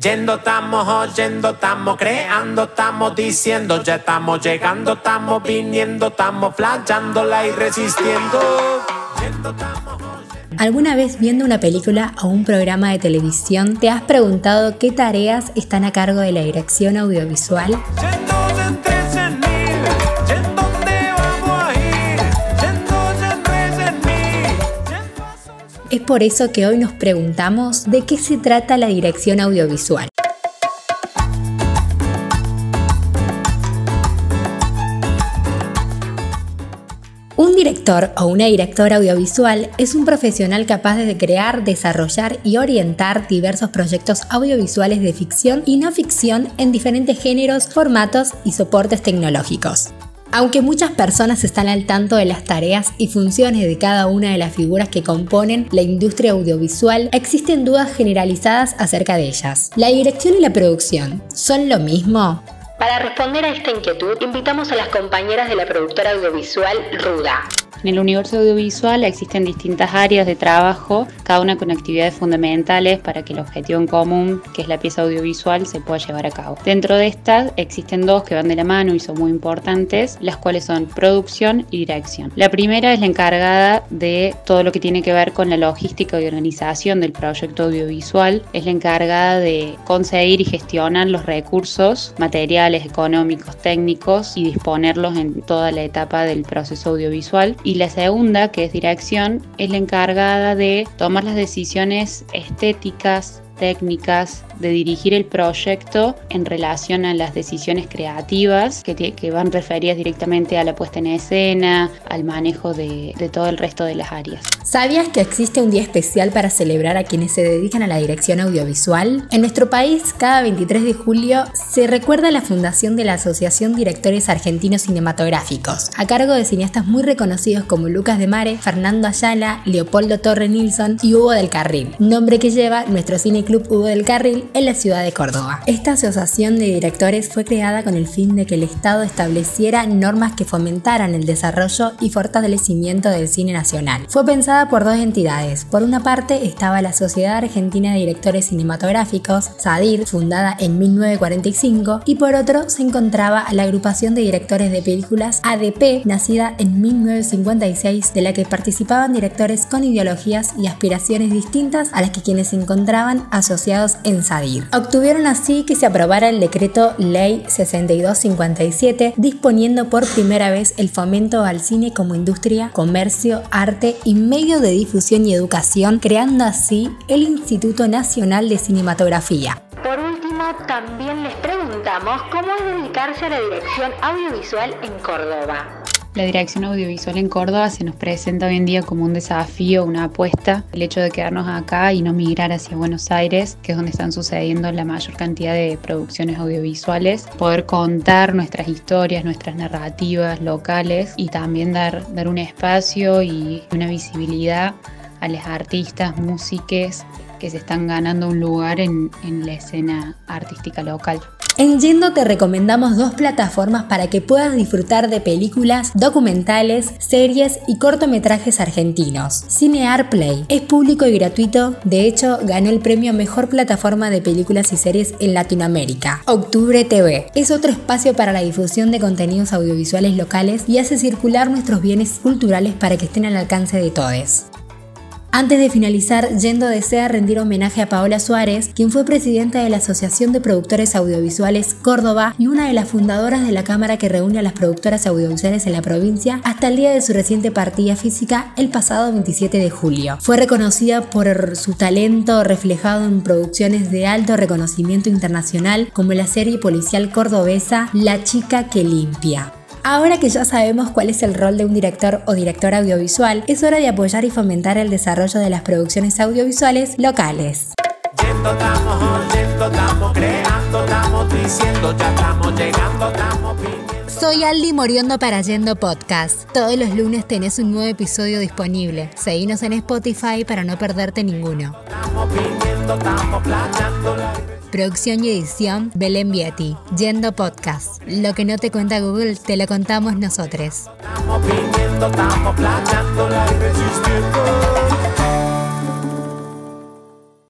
Yendo estamos, oyendo estamos, creando estamos, diciendo, ya estamos llegando, estamos viniendo, estamos flayándola y resistiendo. Yendo oyendo. ¿Alguna vez viendo una película o un programa de televisión te has preguntado qué tareas están a cargo de la dirección audiovisual? Yendo Es por eso que hoy nos preguntamos de qué se trata la dirección audiovisual. Un director o una directora audiovisual es un profesional capaz de crear, desarrollar y orientar diversos proyectos audiovisuales de ficción y no ficción en diferentes géneros, formatos y soportes tecnológicos. Aunque muchas personas están al tanto de las tareas y funciones de cada una de las figuras que componen la industria audiovisual, existen dudas generalizadas acerca de ellas. ¿La dirección y la producción son lo mismo? Para responder a esta inquietud, invitamos a las compañeras de la productora audiovisual Ruda. En el universo audiovisual existen distintas áreas de trabajo, cada una con actividades fundamentales para que el objetivo en común, que es la pieza audiovisual, se pueda llevar a cabo. Dentro de estas existen dos que van de la mano y son muy importantes, las cuales son producción y dirección. La primera es la encargada de todo lo que tiene que ver con la logística y organización del proyecto audiovisual, es la encargada de conseguir y gestionar los recursos materiales, económicos, técnicos y disponerlos en toda la etapa del proceso audiovisual. Y la segunda, que es dirección, es la encargada de tomar las decisiones estéticas, técnicas, de dirigir el proyecto en relación a las decisiones creativas que, que van referidas directamente a la puesta en escena, al manejo de, de todo el resto de las áreas. ¿Sabías que existe un día especial para celebrar a quienes se dedican a la dirección audiovisual? En nuestro país, cada 23 de julio se recuerda la fundación de la Asociación Directores Argentinos Cinematográficos, a cargo de cineastas muy reconocidos como Lucas de Mare, Fernando Ayala, Leopoldo Torre Nilsson y Hugo del Carril, nombre que lleva nuestro cineclub Hugo del Carril en la ciudad de Córdoba. Esta asociación de directores fue creada con el fin de que el Estado estableciera normas que fomentaran el desarrollo y fortalecimiento del cine nacional. Fue pensada por dos entidades. Por una parte estaba la Sociedad Argentina de Directores Cinematográficos, SADIR, fundada en 1945, y por otro se encontraba la Agrupación de Directores de Películas ADP, nacida en 1956, de la que participaban directores con ideologías y aspiraciones distintas a las que quienes se encontraban asociados en SADIR. Obtuvieron así que se aprobara el decreto Ley 6257, disponiendo por primera vez el fomento al cine como industria, comercio, arte y medio de difusión y educación, creando así el Instituto Nacional de Cinematografía. Por último, también les preguntamos cómo es dedicarse a la dirección audiovisual en Córdoba. La dirección audiovisual en Córdoba se nos presenta hoy en día como un desafío, una apuesta. El hecho de quedarnos acá y no migrar hacia Buenos Aires, que es donde están sucediendo la mayor cantidad de producciones audiovisuales. Poder contar nuestras historias, nuestras narrativas locales y también dar, dar un espacio y una visibilidad a las artistas, músiques que se están ganando un lugar en, en la escena artística local. En Yendo te recomendamos dos plataformas para que puedas disfrutar de películas, documentales, series y cortometrajes argentinos. Cinear Play es público y gratuito, de hecho ganó el premio Mejor Plataforma de Películas y Series en Latinoamérica. Octubre TV es otro espacio para la difusión de contenidos audiovisuales locales y hace circular nuestros bienes culturales para que estén al alcance de todos. Antes de finalizar, Yendo desea rendir homenaje a Paola Suárez, quien fue presidenta de la Asociación de Productores Audiovisuales Córdoba y una de las fundadoras de la Cámara que reúne a las productoras audiovisuales en la provincia hasta el día de su reciente partida física el pasado 27 de julio. Fue reconocida por su talento reflejado en producciones de alto reconocimiento internacional como la serie policial cordobesa La chica que limpia. Ahora que ya sabemos cuál es el rol de un director o directora audiovisual, es hora de apoyar y fomentar el desarrollo de las producciones audiovisuales locales. Yendo estamos, oyendo estamos, creando estamos, diciendo, ya estamos llegando, estamos viniendo. Soy Aldi Moriondo para Yendo Podcast. Todos los lunes tenés un nuevo episodio disponible. Seguinos en Spotify para no perderte ninguno. Producción y edición Belén Vietti. Yendo Podcast. Lo que no te cuenta Google te lo contamos nosotros. Estamos viniendo, estamos.